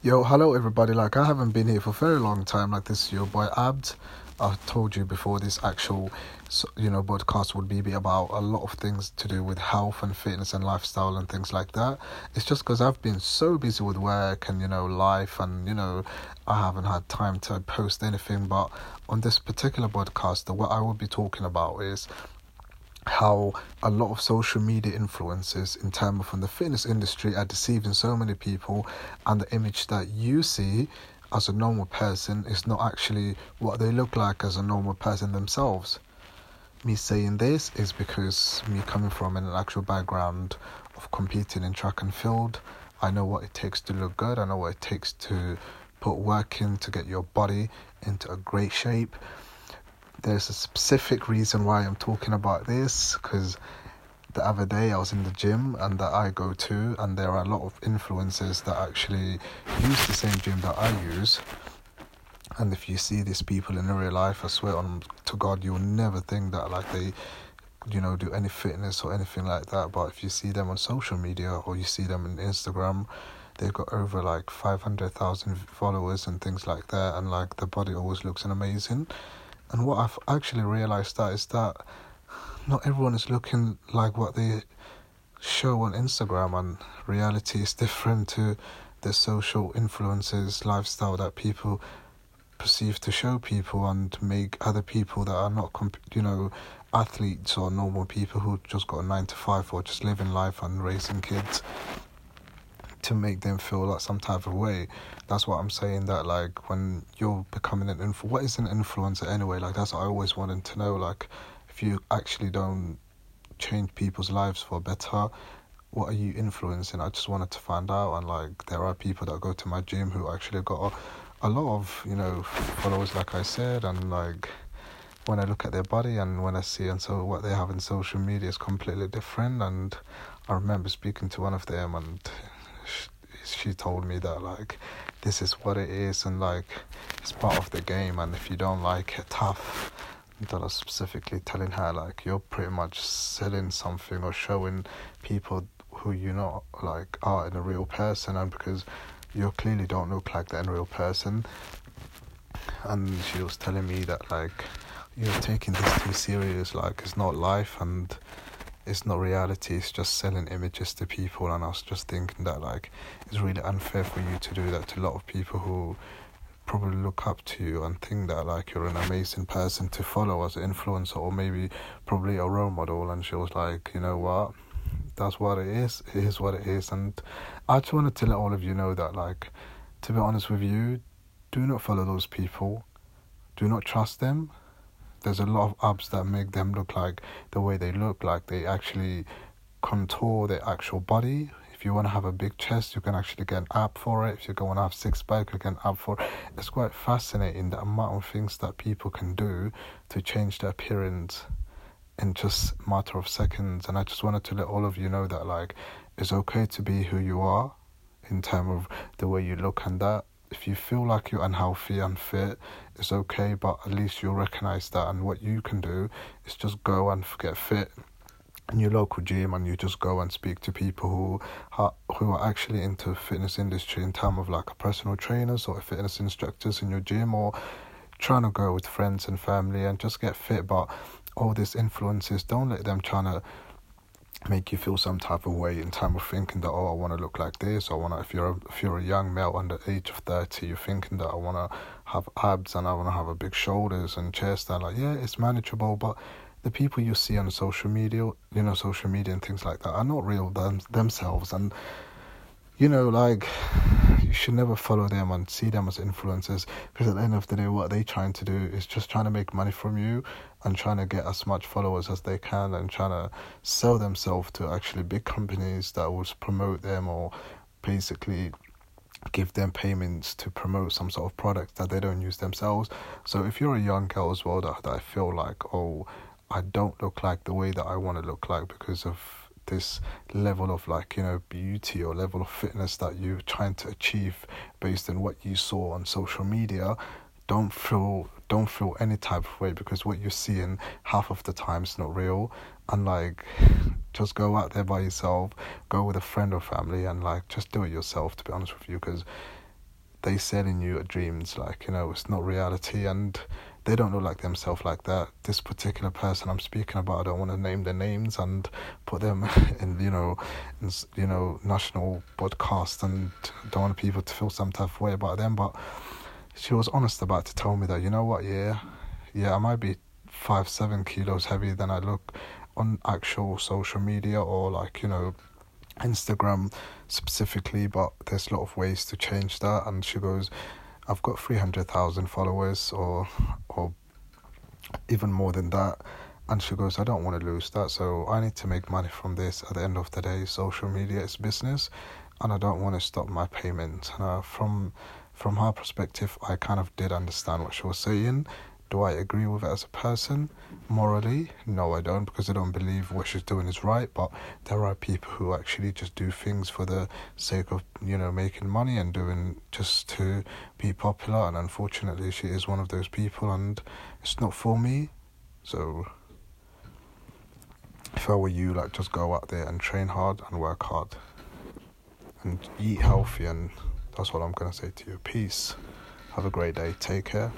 Yo, hello everybody. Like I haven't been here for a very long time. Like this is your boy Abd. I told you before this actual, you know, podcast would be about a lot of things to do with health and fitness and lifestyle and things like that. It's just because I've been so busy with work and you know life and you know I haven't had time to post anything. But on this particular podcast, what I will be talking about is how a lot of social media influences in terms of the fitness industry are deceiving so many people and the image that you see as a normal person is not actually what they look like as a normal person themselves. Me saying this is because me coming from an actual background of competing in track and field i know what it takes to look good i know what it takes to put work in to get your body into a great shape there's a specific reason why I'm talking about this because the other day I was in the gym and that I go to, and there are a lot of influencers that actually use the same gym that I use. And if you see these people in real life, I swear on to God, you'll never think that like they, you know, do any fitness or anything like that. But if you see them on social media or you see them on Instagram, they've got over like 500,000 followers and things like that. And like the body always looks amazing. And what I've actually realized that is that not everyone is looking like what they show on Instagram, and reality is different to the social influences lifestyle that people perceive to show people and make other people that are not, you know, athletes or normal people who just got a nine to five or just living life and raising kids to make them feel like some type of way. That's what I'm saying. That like when you're becoming an influ, what is an influencer anyway? Like that's what I always wanted to know. Like if you actually don't change people's lives for better, what are you influencing? I just wanted to find out. And like there are people that go to my gym who actually got a, a lot of you know followers, like I said, and like when I look at their body and when I see and so what they have in social media is completely different. And I remember speaking to one of them and she told me that like this is what it is and like it's part of the game and if you don't like it tough. That I was specifically telling her like you're pretty much selling something or showing people who you not like are in a real person and because you clearly don't look like that real person. And she was telling me that like you're taking this too serious like it's not life and it's not reality it's just selling images to people and i was just thinking that like it's really unfair for you to do that to a lot of people who probably look up to you and think that like you're an amazing person to follow as an influencer or maybe probably a role model. And she was like you know what? That's what it is. It is what it is. And i just wanted to let all of you know that like to be honest with you do not follow those people. Do not trust them there's a lot of abs that make them look like the way they look like they actually contour their actual body. If you want to have a big chest you can actually get an app for it. If you want to have six pack you can app for it. It's quite fascinating the amount of things that people can do to change their appearance in just matter of seconds. And i just wanted to let all of you know that like it's okay to be who you are in terms of the way you look and that if you feel like you're unhealthy, unfit, it's okay, but at least you'll recognize that. And what you can do is just go and get fit in your local gym, and you just go and speak to people who are, who are actually into fitness industry in terms of like personal trainers or fitness instructors in your gym, or trying to go with friends and family and just get fit. But all these influences, don't let them trying to make you feel some type of way in time of thinking that oh I want to look like this. I want to if you're a, if you're a young male under age of thirty, you're thinking that I want to have abs and I want to have a big shoulders and chest. And like yeah, it's manageable, but the people you see on social media, you know, social media and things like that, are not real them, themselves. And you know, like you should never follow them and see them as influencers because at the end of the day, what they're trying to do is just trying to make money from you and trying to get as much followers as they can and trying to sell themselves to actually big companies that will promote them or basically give them payments to promote some sort of product that they don't use themselves. So if you're a young girl as well that, that I feel like, oh, I don't look like the way that I want to look like because of this level of like you know beauty or level of fitness that you're trying to achieve based on what you saw on social media don't feel don't feel any type of way because what you're seeing half of the time is not real. And like just go out there by yourself go with a friend or family and like just do it yourself to be honest with you because they selling you dreams like you know it's not reality. And they don't look like themselves like that. This particular person i'm speaking about i don't want to name their names and put them in you know in, you know national podcast and don't want people to feel some type of way about them. But she was honest about to tell me that you know what? Yeah yeah i might be five seven kilos heavier than i look on actual social media or like you know Instagram specifically, but there's a lot of ways to change that. And she goes, I've got 300,000 followers or or even more than that. And she goes, I don't want to lose that, so I need to make money from this. At the end of the day, social media is business, and I don't want to stop my payment. Uh, from from her perspective, I kind of did understand what she was saying, do I agree with it as a person? Morally, no, I don't, because I don't believe what she's doing is right. But there are people who actually just do things for the sake of, you know, making money and doing just to be popular. And unfortunately, she is one of those people, and it's not for me. So, if I were you, like, just go out there and train hard and work hard and eat healthy. And that's what I'm going to say to you. Peace. Have a great day. Take care.